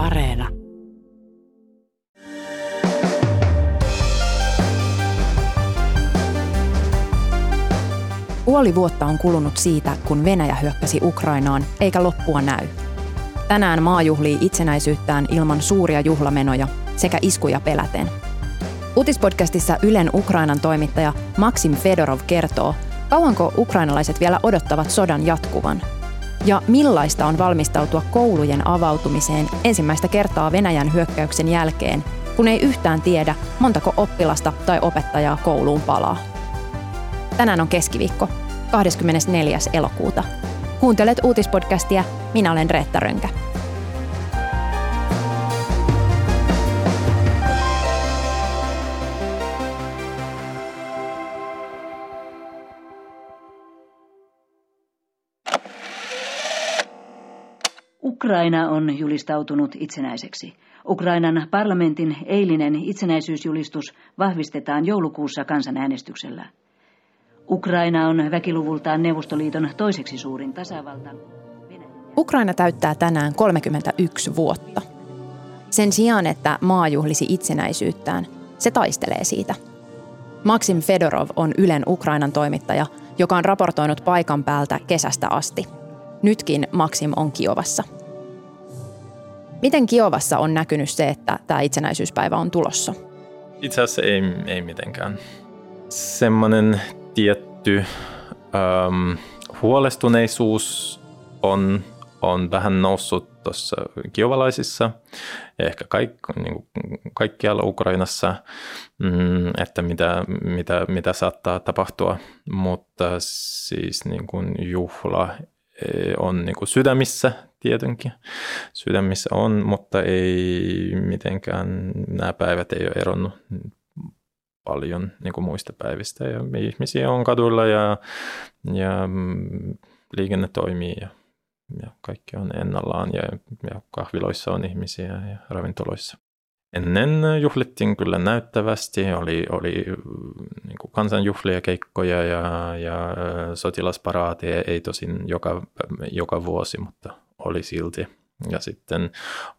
Areena. Puoli vuotta on kulunut siitä, kun Venäjä hyökkäsi Ukrainaan, eikä loppua näy. Tänään maa juhlii itsenäisyyttään ilman suuria juhlamenoja sekä iskuja peläten. Uutispodcastissa Ylen Ukrainan toimittaja Maxim Fedorov kertoo, kauanko ukrainalaiset vielä odottavat sodan jatkuvan – ja millaista on valmistautua koulujen avautumiseen ensimmäistä kertaa Venäjän hyökkäyksen jälkeen, kun ei yhtään tiedä, montako oppilasta tai opettajaa kouluun palaa. Tänään on keskiviikko, 24. elokuuta. Kuuntelet uutispodcastia, minä olen Reetta Rönkä. Ukraina on julistautunut itsenäiseksi. Ukrainan parlamentin eilinen itsenäisyysjulistus vahvistetaan joulukuussa kansanäänestyksellä. Ukraina on väkiluvultaan Neuvostoliiton toiseksi suurin tasavalta. Ukraina täyttää tänään 31 vuotta. Sen sijaan, että maa juhlisi itsenäisyyttään, se taistelee siitä. Maxim Fedorov on Ylen Ukrainan toimittaja, joka on raportoinut paikan päältä kesästä asti. Nytkin Maxim on Kiovassa – Miten Kiovassa on näkynyt se, että tämä itsenäisyyspäivä on tulossa? Itse asiassa ei, ei mitenkään. Semmoinen tietty ähm, huolestuneisuus on, on vähän noussut tuossa kiovalaisissa ja ehkä kaik, niin kuin kaikkialla Ukrainassa, mm, että mitä, mitä, mitä saattaa tapahtua, mutta siis niin kuin juhla on niin kuin sydämissä tietenkin. Sydämissä on, mutta ei mitenkään, nämä päivät ei ole eronnut paljon niin kuin muista päivistä. Ja ihmisiä on kaduilla ja, ja mm, liikenne toimii ja, ja kaikki on ennallaan ja, ja kahviloissa on ihmisiä ja ravintoloissa. Ennen juhlittiin kyllä näyttävästi, oli, oli niin kuin kansanjuhlia, keikkoja ja, ja sotilasparaateja, ei tosin joka, joka vuosi, mutta oli silti. Ja sitten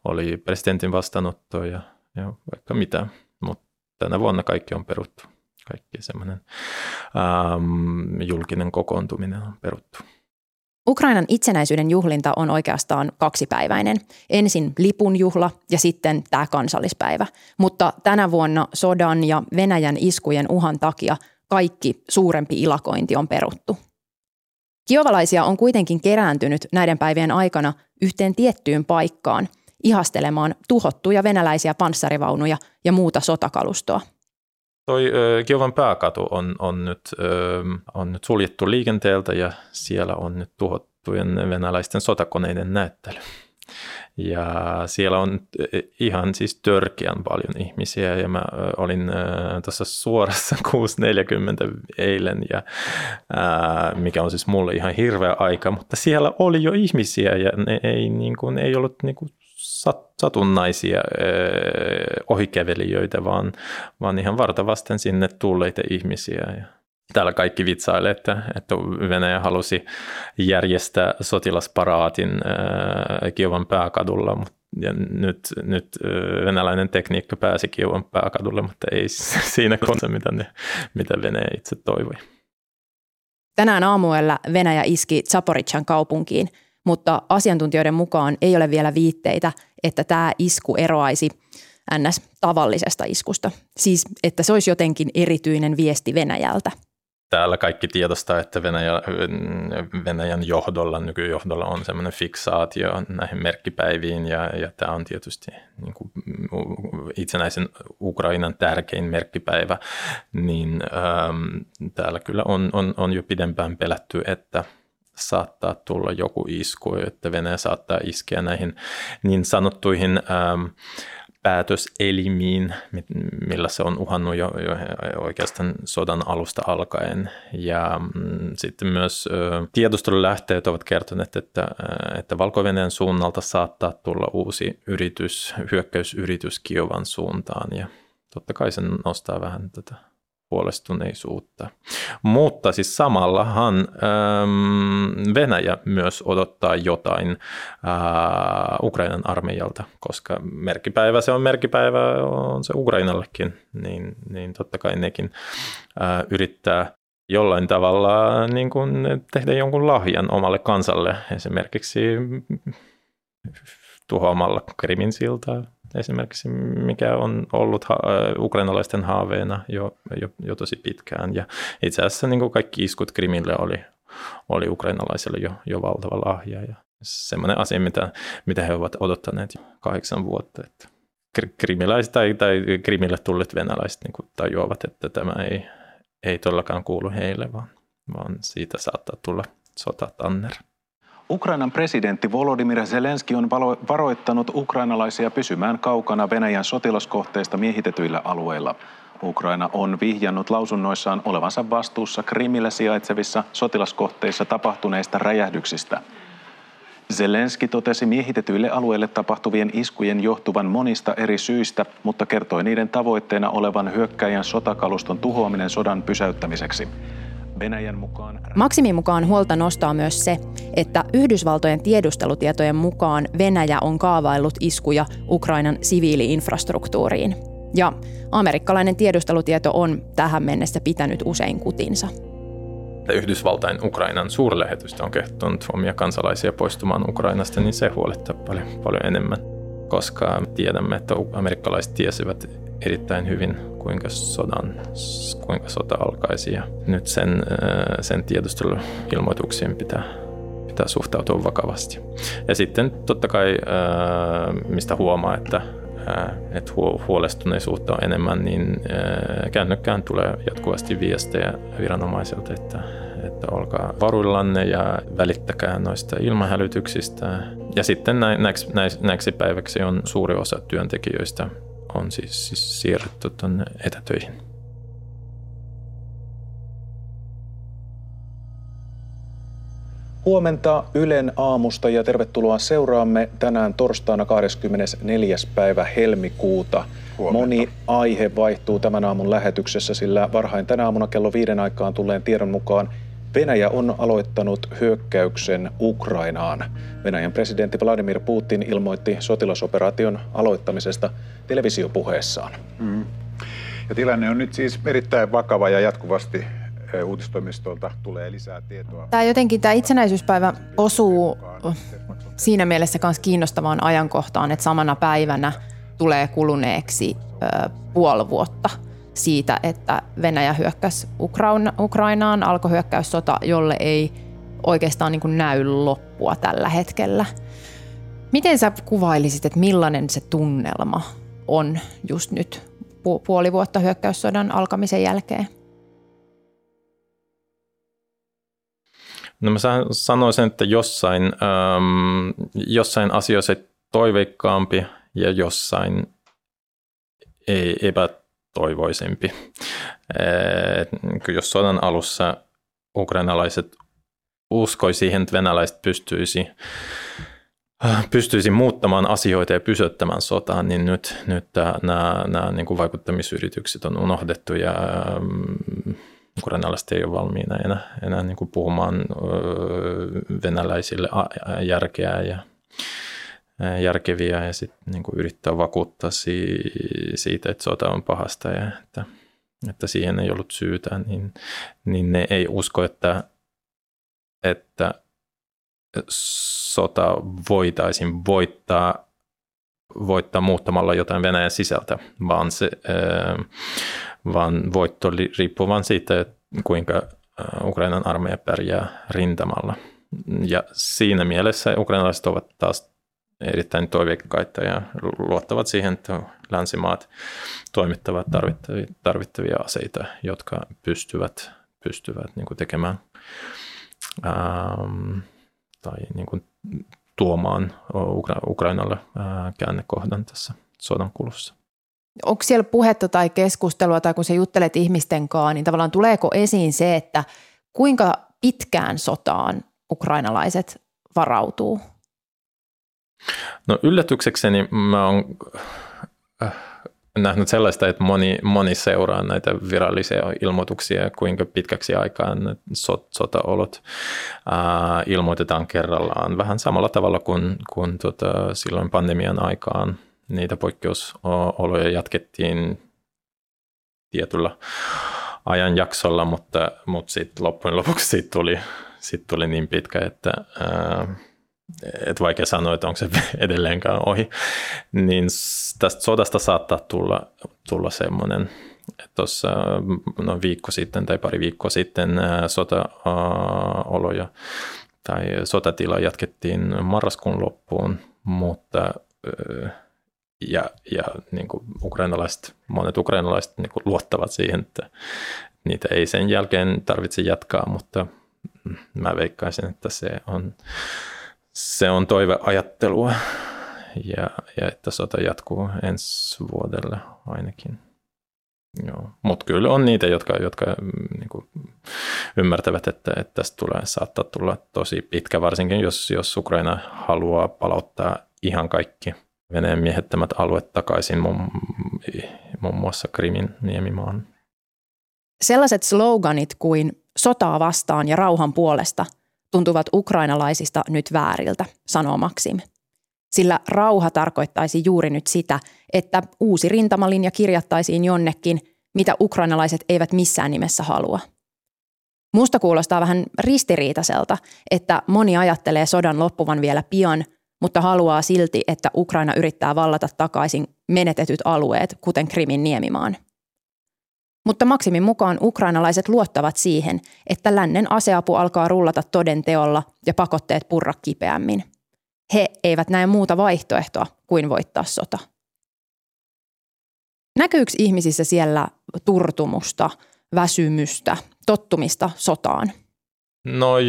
oli presidentin vastaanotto ja, ja vaikka mitä, mutta tänä vuonna kaikki on peruttu. Kaikki semmoinen ähm, julkinen kokoontuminen on peruttu. Ukrainan itsenäisyyden juhlinta on oikeastaan kaksipäiväinen. Ensin lipun juhla ja sitten tämä kansallispäivä. Mutta tänä vuonna sodan ja Venäjän iskujen uhan takia kaikki suurempi ilakointi on peruttu. Kiovalaisia on kuitenkin kerääntynyt näiden päivien aikana yhteen tiettyyn paikkaan ihastelemaan tuhottuja venäläisiä panssarivaunuja ja muuta sotakalustoa. Toi Kiovan pääkatu on, on, nyt, on nyt suljettu liikenteeltä ja siellä on nyt tuhottujen venäläisten sotakoneiden näyttely. Ja siellä on ihan siis törkeän paljon ihmisiä ja mä olin tuossa suorassa 6.40 eilen, ja, mikä on siis mulle ihan hirveä aika, mutta siellä oli jo ihmisiä ja ne ei, niin kuin, ei ollut niin kuin satunnaisia ohikävelijöitä, vaan, vaan ihan vartavasten sinne tulleita ihmisiä. Ja täällä kaikki vitsailee, että, että Venäjä halusi järjestää sotilasparaatin äh, Kiovan pääkadulla, mutta ja nyt, nyt venäläinen tekniikka pääsi Kiovan pääkadulle, mutta ei siinä kohdassa, mitä, ne, mitä Venäjä itse toivoi. Tänään aamuella Venäjä iski Zaporizhan kaupunkiin, mutta asiantuntijoiden mukaan ei ole vielä viitteitä, että tämä isku eroaisi ns. tavallisesta iskusta. Siis, että se olisi jotenkin erityinen viesti Venäjältä – täällä kaikki tiedostaa, että Venäjä, Venäjän johdolla, nykyjohdolla on semmoinen fiksaatio näihin merkkipäiviin ja, ja tämä on tietysti niin kuin itsenäisen Ukrainan tärkein merkkipäivä, niin ähm, täällä kyllä on, on, on jo pidempään pelätty, että saattaa tulla joku isku, että Venäjä saattaa iskeä näihin niin sanottuihin ähm, päätöselimiin, millä se on uhannut jo, jo oikeastaan sodan alusta alkaen. Ja mm, sitten myös ö, tiedustelulähteet ovat kertoneet, että, että valko suunnalta saattaa tulla uusi yritys, hyökkäysyritys Kiovan suuntaan ja totta kai se nostaa vähän tätä huolestuneisuutta. Mutta siis samallahan ähm, Venäjä myös odottaa jotain äh, Ukrainan armeijalta, koska merkipäivä se on merkipäivä, on se Ukrainallekin, niin, niin totta kai nekin äh, yrittää jollain tavalla niin kuin tehdä jonkun lahjan omalle kansalle, esimerkiksi tuhoamalla Krimin siltaa esimerkiksi, mikä on ollut ha- ukrainalaisten haaveena jo, jo, jo tosi pitkään. Ja itse asiassa niin kuin kaikki iskut Krimille oli, oli ukrainalaisille jo, jo valtava lahja. Ja semmoinen asia, mitä, mitä he ovat odottaneet jo kahdeksan vuotta. Että krimiläiset tai, tai Krimille tulleet venäläiset niin kuin tajuavat, että tämä ei, ei todellakaan kuulu heille, vaan, vaan siitä saattaa tulla sotatanner. Ukrainan presidentti Volodymyr Zelenski on varoittanut ukrainalaisia pysymään kaukana Venäjän sotilaskohteista miehitetyillä alueilla. Ukraina on vihjannut lausunnoissaan olevansa vastuussa Krimillä sijaitsevissa sotilaskohteissa tapahtuneista räjähdyksistä. Zelenski totesi miehitetyille alueille tapahtuvien iskujen johtuvan monista eri syistä, mutta kertoi niiden tavoitteena olevan hyökkäjän sotakaluston tuhoaminen sodan pysäyttämiseksi. Venäjän mukaan... Maksimin mukaan huolta nostaa myös se, että Yhdysvaltojen tiedustelutietojen mukaan Venäjä on kaavaillut iskuja Ukrainan siviiliinfrastruktuuriin. Ja amerikkalainen tiedustelutieto on tähän mennessä pitänyt usein kutinsa. Yhdysvaltain Ukrainan suurlähetystö on kehtonut omia kansalaisia poistumaan Ukrainasta, niin se huolettaa paljon, paljon enemmän, koska tiedämme, että amerikkalaiset tiesivät erittäin hyvin, kuinka, sodan, kuinka sota alkaisi. Ja nyt sen, äh, sen tiedusteluilmoituksiin pitää, pitää suhtautua vakavasti. Ja sitten totta kai, äh, mistä huomaa, että äh, että huolestuneisuutta on enemmän, niin kännykkään tulee jatkuvasti viestejä viranomaisilta, että, että olkaa varuillanne ja välittäkää noista ilmahälytyksistä. Ja sitten näiksi, näiksi päiväksi on suuri osa työntekijöistä on siis, siis siirretty tuonne etätöihin. Huomenta Ylen aamusta ja tervetuloa seuraamme tänään torstaina 24. päivä helmikuuta. Huomenta. Moni aihe vaihtuu tämän aamun lähetyksessä, sillä varhain tänä aamuna kello viiden aikaan tulleen tiedon mukaan Venäjä on aloittanut hyökkäyksen Ukrainaan. Venäjän presidentti Vladimir Putin ilmoitti sotilasoperaation aloittamisesta televisiopuheessaan. Mm. Ja tilanne on nyt siis erittäin vakava ja jatkuvasti uutistoimistolta tulee lisää tietoa. Tämä jotenkin tämä itsenäisyyspäivä osuu siinä mielessä myös kiinnostavaan ajankohtaan, että samana päivänä tulee kuluneeksi puoli vuotta – siitä, että Venäjä hyökkäsi Ukrainaan, alkoi hyökkäyssota, jolle ei oikeastaan niin näy loppua tällä hetkellä. Miten sä kuvailisit, että millainen se tunnelma on just nyt puoli vuotta hyökkäyssodan alkamisen jälkeen? No mä sanoisin, että jossain, ähm, jossain asioissa toiveikkaampi ja jossain ei, epä, toivoisempi. Jos sodan alussa ukrainalaiset uskoi siihen, että venäläiset pystyisi, pystyisi muuttamaan asioita ja pysyttämään sotaan, niin nyt, nyt nämä, nämä niin kuin vaikuttamisyritykset on unohdettu ja mm, ukrainalaiset ei ole valmiina enää, enää niin kuin puhumaan venäläisille järkeä ja järkeviä ja sitten niin yrittää vakuuttaa siitä, että sota on pahasta ja että, että siihen ei ollut syytä, niin, niin ne ei usko, että, että sota voitaisiin voittaa, voittaa muuttamalla jotain Venäjän sisältä, vaan, se, vaan voitto riippuu vain siitä, kuinka Ukrainan armeija pärjää rintamalla. Ja siinä mielessä ukrainalaiset ovat taas erittäin toiveikkaita ja luottavat siihen, että länsimaat toimittavat tarvittavia, tarvittavia aseita, jotka pystyvät, pystyvät niin kuin tekemään ähm, tai niin kuin tuomaan Ukra- Ukrainalle äh, käännekohdan tässä sodan kulussa. Onko siellä puhetta tai keskustelua tai kun sä juttelet ihmisten kanssa, niin tavallaan tuleeko esiin se, että kuinka pitkään sotaan ukrainalaiset varautuu? No yllätyksekseni mä oon äh, nähnyt sellaista, että moni, moni seuraa näitä virallisia ilmoituksia, kuinka pitkäksi aikaan sot, sotaolot ää, ilmoitetaan kerrallaan. Vähän samalla tavalla kuin, kuin tota, silloin pandemian aikaan niitä poikkeusoloja jatkettiin tietyllä ajanjaksolla, mutta, mutta sitten loppujen lopuksi siitä tuli, siitä tuli niin pitkä, että ää, et vaikea sanoa, että onko se edelleenkään ohi, niin tästä sodasta saattaa tulla, tulla semmoinen, että tuossa no viikko sitten tai pari viikkoa sitten sotaoloja tai sotatila jatkettiin marraskuun loppuun, mutta ja, ja niin kuin ukrainalaiset, monet ukrainalaiset niin kuin luottavat siihen, että niitä ei sen jälkeen tarvitse jatkaa, mutta mä veikkaisin, että se on se on toiveajattelua ja, ja että sota jatkuu ensi vuodelle ainakin. Mutta kyllä on niitä, jotka, jotka mm, niin kuin ymmärtävät, että, että tästä tulee, saattaa tulla tosi pitkä, varsinkin jos, jos Ukraina haluaa palauttaa ihan kaikki Venäjän miehittämät alueet takaisin, muun, muun muassa Krimin niemimaan. Sellaiset sloganit kuin sotaa vastaan ja rauhan puolesta – tuntuvat ukrainalaisista nyt vääriltä, sanoo Maxim. Sillä rauha tarkoittaisi juuri nyt sitä, että uusi rintamalinja kirjattaisiin jonnekin, mitä ukrainalaiset eivät missään nimessä halua. Musta kuulostaa vähän ristiriitaiselta, että moni ajattelee sodan loppuvan vielä pian, mutta haluaa silti, että Ukraina yrittää vallata takaisin menetetyt alueet, kuten Krimin niemimaan – mutta Maksimin mukaan ukrainalaiset luottavat siihen, että lännen aseapu alkaa rullata toden teolla ja pakotteet purra kipeämmin. He eivät näe muuta vaihtoehtoa kuin voittaa sota. Näkyykö ihmisissä siellä turtumusta, väsymystä, tottumista sotaan? No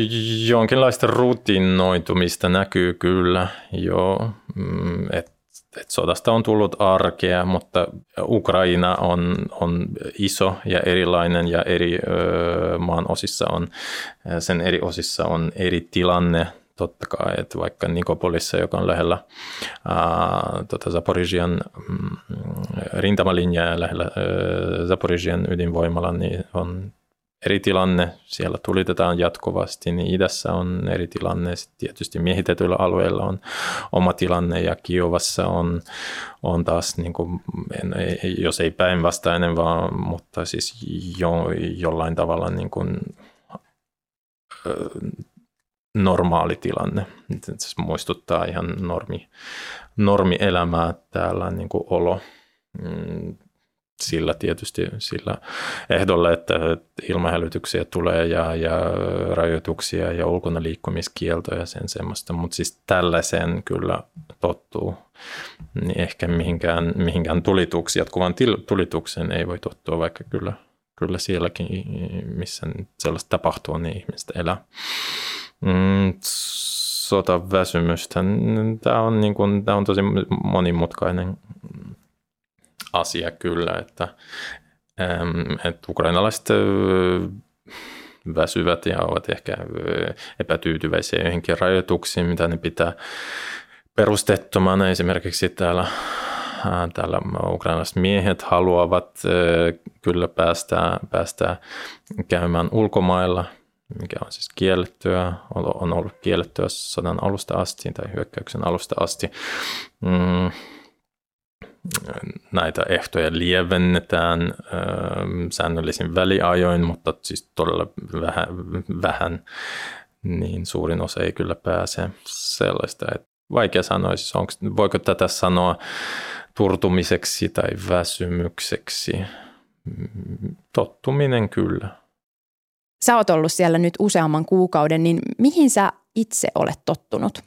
jonkinlaista rutinoitumista näkyy kyllä, joo. Mm, et että sodasta on tullut arkea, mutta Ukraina on, on iso ja erilainen ja eri ö, maan osissa on, sen eri osissa on eri tilanne. Totta kai, että vaikka Nikopolissa, joka on lähellä ää, tota Zaporisian mm, rintamalinjaa ja lähellä ää, Zaporisian ydinvoimala, niin on eri tilanne, siellä tulitetaan jatkuvasti, niin idässä on eri tilanne, sitten tietysti miehitetyillä alueilla on oma tilanne ja Kiovassa on, on taas, niin kuin, jos ei päinvastainen, vaan, mutta siis jo, jollain tavalla niin kuin, normaali tilanne. Se muistuttaa ihan normi, normielämää täällä niin kuin olo. Mm, sillä tietysti sillä ehdolla, että ilmahälytyksiä tulee ja, ja rajoituksia ja ulkona liikkumiskieltoja ja sen semmoista, mutta siis tällaiseen kyllä tottuu. Niin ehkä mihinkään, mihinkään tulituksi, jatkuvan tulitukseen ei voi tottua, vaikka kyllä, kyllä sielläkin, missä sellaista tapahtuu, niin ihmistä elää. Mm, sotaväsymystä, tämä on, niin kuin, tämä on tosi monimutkainen asia kyllä, että, että ukrainalaiset väsyvät ja ovat ehkä epätyytyväisiä johonkin rajoituksiin, mitä ne pitää perustettomana. Esimerkiksi täällä, täällä ukrainalaiset miehet haluavat kyllä päästä, päästä käymään ulkomailla, mikä on siis kiellettyä, on ollut kiellettyä sodan alusta asti tai hyökkäyksen alusta asti. Mm näitä ehtoja lievennetään äh, säännöllisin väliajoin, mutta siis todella vähän, vähän, niin suurin osa ei kyllä pääse sellaista. Että vaikea sanoa, siis onko, voiko tätä sanoa turtumiseksi tai väsymykseksi. Tottuminen kyllä. Sä oot ollut siellä nyt useamman kuukauden, niin mihin sä itse olet tottunut?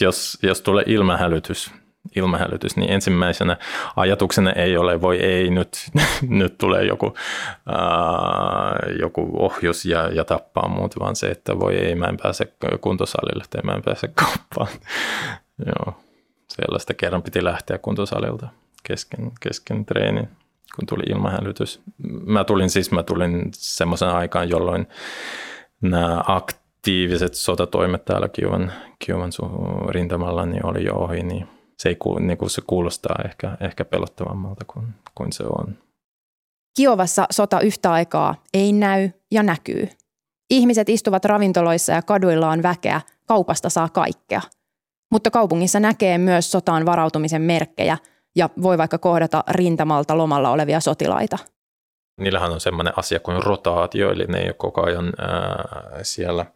Jos, jos tulee ilmahälytys, ilmahälytys, niin ensimmäisenä ajatuksena ei ole, voi ei, nyt, nyt tulee joku, ää, joku ohjus ja, ja tappaa muut, vaan se, että voi ei, mä en pääse kuntosalille tai mä en pääse kauppaan. Joo, sellaista kerran piti lähteä kuntosalilta kesken, kesken treenin kun tuli ilmahälytys. Mä tulin siis, mä tulin semmoisen aikaan, jolloin nämä aktiiviset sotatoimet täällä Kiovan, Kiovan rintamalla niin oli jo ohi, niin se, ei, niin kuin se kuulostaa ehkä, ehkä pelottavammalta kuin, kuin se on. Kiovassa sota yhtä aikaa ei näy ja näkyy. Ihmiset istuvat ravintoloissa ja kaduilla on väkeä, kaupasta saa kaikkea. Mutta kaupungissa näkee myös sotaan varautumisen merkkejä ja voi vaikka kohdata rintamalta lomalla olevia sotilaita. Niillähän on sellainen asia kuin rotaatio, eli ne ei ole koko ajan ää, siellä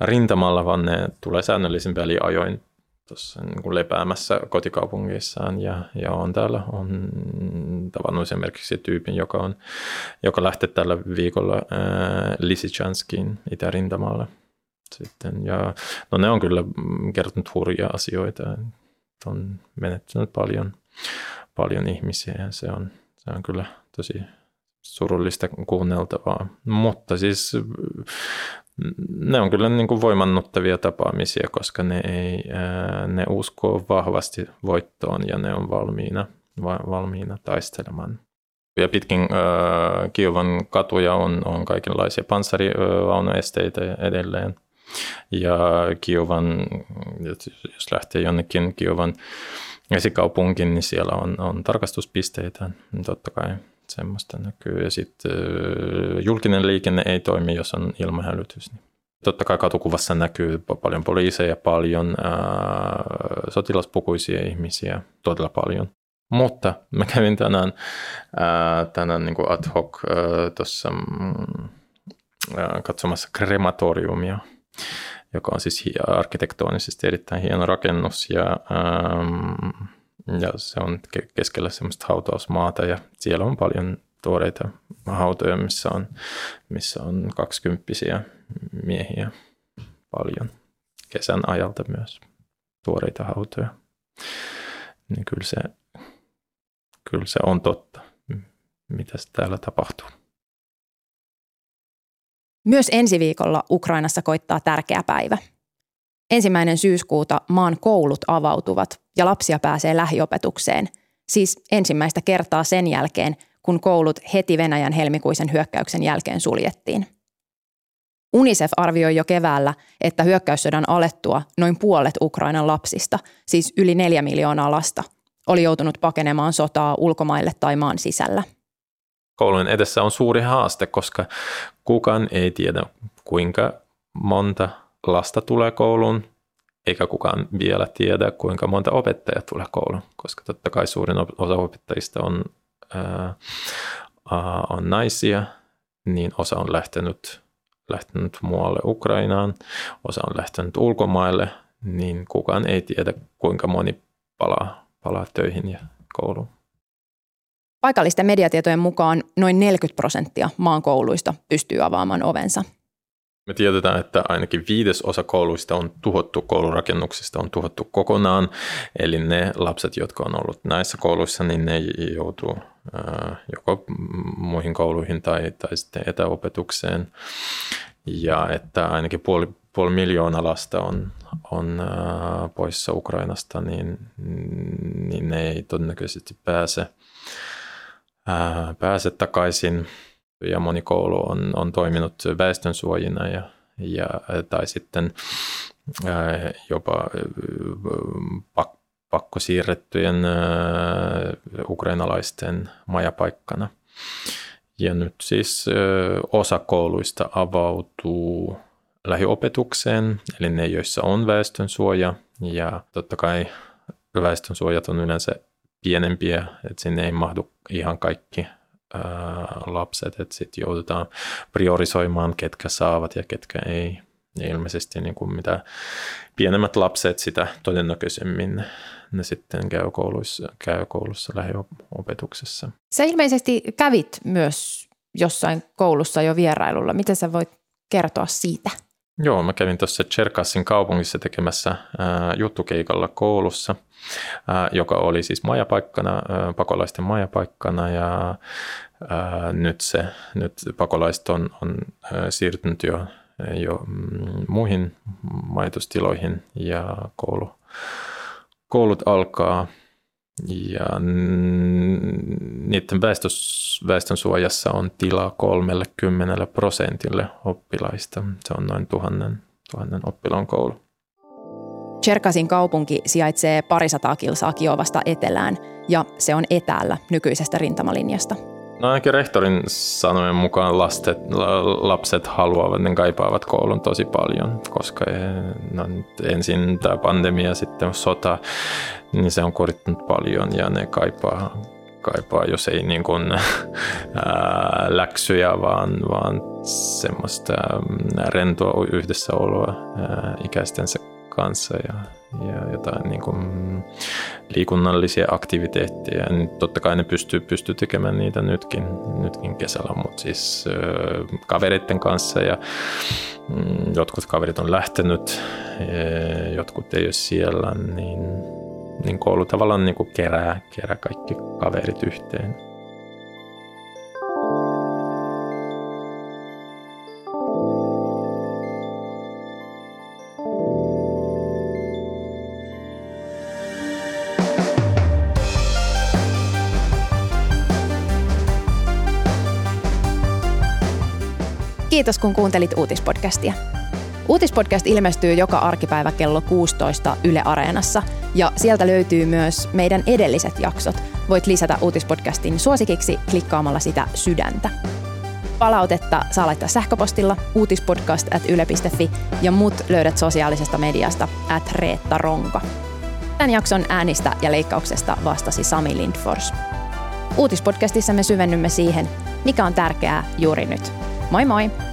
rintamalla, vaan ne tulee säännöllisin väliajoin tuossa niin lepäämässä kotikaupungissaan ja, ja on täällä on tavannut esimerkiksi tyypin, joka, on, joka lähtee tällä viikolla ää, Lysychanskiin itärintamalle. Sitten, ja, no ne on kyllä kertonut hurjia asioita, on menettänyt paljon, paljon ihmisiä ja se on, se on kyllä tosi surullista kuunneltavaa. Mutta siis ne on kyllä niin kuin voimannuttavia tapaamisia, koska ne, ei, ne uskoo vahvasti voittoon ja ne on valmiina, valmiina taistelemaan. Ja pitkin äh, Kiovan katuja on, on kaikenlaisia panssarivaunuesteitä edelleen. Ja Kiovan, jos lähtee jonnekin Kiovan esikaupunkiin, niin siellä on, on tarkastuspisteitä, totta kai semmoista näkyy. Ja sitten julkinen liikenne ei toimi, jos on ilmahälytys. Niin totta kai katukuvassa näkyy paljon poliiseja, paljon ää, sotilaspukuisia ihmisiä, todella paljon. Mutta mä kävin tänään, ää, tänään niin ad hoc tuossa mm, katsomassa krematoriumia, joka on siis arkkitektonisesti erittäin hieno rakennus ja ää, ja se on keskellä semmoista hautausmaata ja siellä on paljon tuoreita hautoja, missä on, missä on kaksikymppisiä miehiä paljon kesän ajalta myös tuoreita hautoja. Niin kyllä se, kyllä se on totta, mitä täällä tapahtuu. Myös ensi viikolla Ukrainassa koittaa tärkeä päivä – Ensimmäinen syyskuuta maan koulut avautuvat ja lapsia pääsee lähiopetukseen, siis ensimmäistä kertaa sen jälkeen, kun koulut heti Venäjän helmikuisen hyökkäyksen jälkeen suljettiin. UNICEF arvioi jo keväällä, että hyökkäyssodan alettua noin puolet Ukrainan lapsista, siis yli neljä miljoonaa lasta, oli joutunut pakenemaan sotaa ulkomaille tai maan sisällä. Koulujen edessä on suuri haaste, koska kukaan ei tiedä, kuinka monta lasta tulee kouluun, eikä kukaan vielä tiedä, kuinka monta opettajaa tulee kouluun, koska totta kai suurin osa opettajista on, ää, on naisia, niin osa on lähtenyt, lähtenyt muualle Ukrainaan, osa on lähtenyt ulkomaille, niin kukaan ei tiedä, kuinka moni palaa, palaa töihin ja kouluun. Paikallisten mediatietojen mukaan noin 40 prosenttia maan kouluista pystyy avaamaan ovensa – me tiedetään, että ainakin viides osa kouluista on tuhottu, koulurakennuksista on tuhottu kokonaan. Eli ne lapset, jotka on ollut näissä kouluissa, niin ne joutuu joko muihin kouluihin tai, tai sitten etäopetukseen. Ja että ainakin puoli, puoli miljoonaa lasta on, on poissa Ukrainasta, niin, niin ne ei todennäköisesti pääse, pääse takaisin ja moni koulu on, on toiminut väestönsuojina ja, ja, tai sitten ää, jopa pak, pakkosiirrettyjen ää, ukrainalaisten majapaikkana. Ja nyt siis ää, osa kouluista avautuu lähiopetukseen, eli ne, joissa on väestönsuoja. Ja totta kai väestönsuojat on yleensä pienempiä, että sinne ei mahdu ihan kaikki lapset, että sitten joudutaan priorisoimaan, ketkä saavat ja ketkä ei. Ja ilmeisesti niin kuin mitä pienemmät lapset, sitä todennäköisemmin ne sitten käy koulussa, käy koulussa lähiopetuksessa. Sä ilmeisesti kävit myös jossain koulussa jo vierailulla. Miten sä voit kertoa siitä? Joo, mä kävin tuossa Cherkassin kaupungissa tekemässä ää, juttukeikalla koulussa, ää, joka oli siis majapaikkana, ää, pakolaisten majapaikkana ja ää, nyt, se, nyt pakolaiset on, on ää, siirtynyt jo, jo mm, muihin majoitustiloihin ja koulu, koulut alkaa ja niiden väestön suojassa on tilaa 30 prosentille oppilaista. Se on noin tuhannen, tuhannen oppilaan koulu. Cherkasin kaupunki sijaitsee parisataa kilsaa Kiovasta etelään ja se on etäällä nykyisestä rintamalinjasta. No ainakin rehtorin sanojen mukaan lastet, lapset haluavat, ne kaipaavat koulun tosi paljon, koska no, ensin tämä pandemia, sitten sota, niin se on korittanut paljon ja ne kaipaa, kaipaa jos ei niin kuin, ää, läksyjä, vaan, vaan semmoista rentoa yhdessäoloa ää, ikäistensä kanssa ja, ja jotain niin kuin liikunnallisia aktiviteetteja. Niin totta kai ne pystyy, pystyy tekemään niitä nytkin, nytkin kesällä, mutta siis kavereiden kanssa ja mm, jotkut kaverit on lähtenyt, jotkut ei ole siellä, niin, niin koulu tavallaan niin kuin kerää, kerää kaikki kaverit yhteen. Kiitos kun kuuntelit uutispodcastia. Uutispodcast ilmestyy joka arkipäivä kello 16 Yle Areenassa ja sieltä löytyy myös meidän edelliset jaksot. Voit lisätä uutispodcastin suosikiksi klikkaamalla sitä sydäntä. Palautetta saa laittaa sähköpostilla uutispodcast at yle.fi ja mut löydät sosiaalisesta mediasta at Reetta Ronka. Tämän jakson äänistä ja leikkauksesta vastasi Sami Lindfors. Uutispodcastissa me syvennymme siihen, mikä on tärkeää juuri nyt. Moi moi!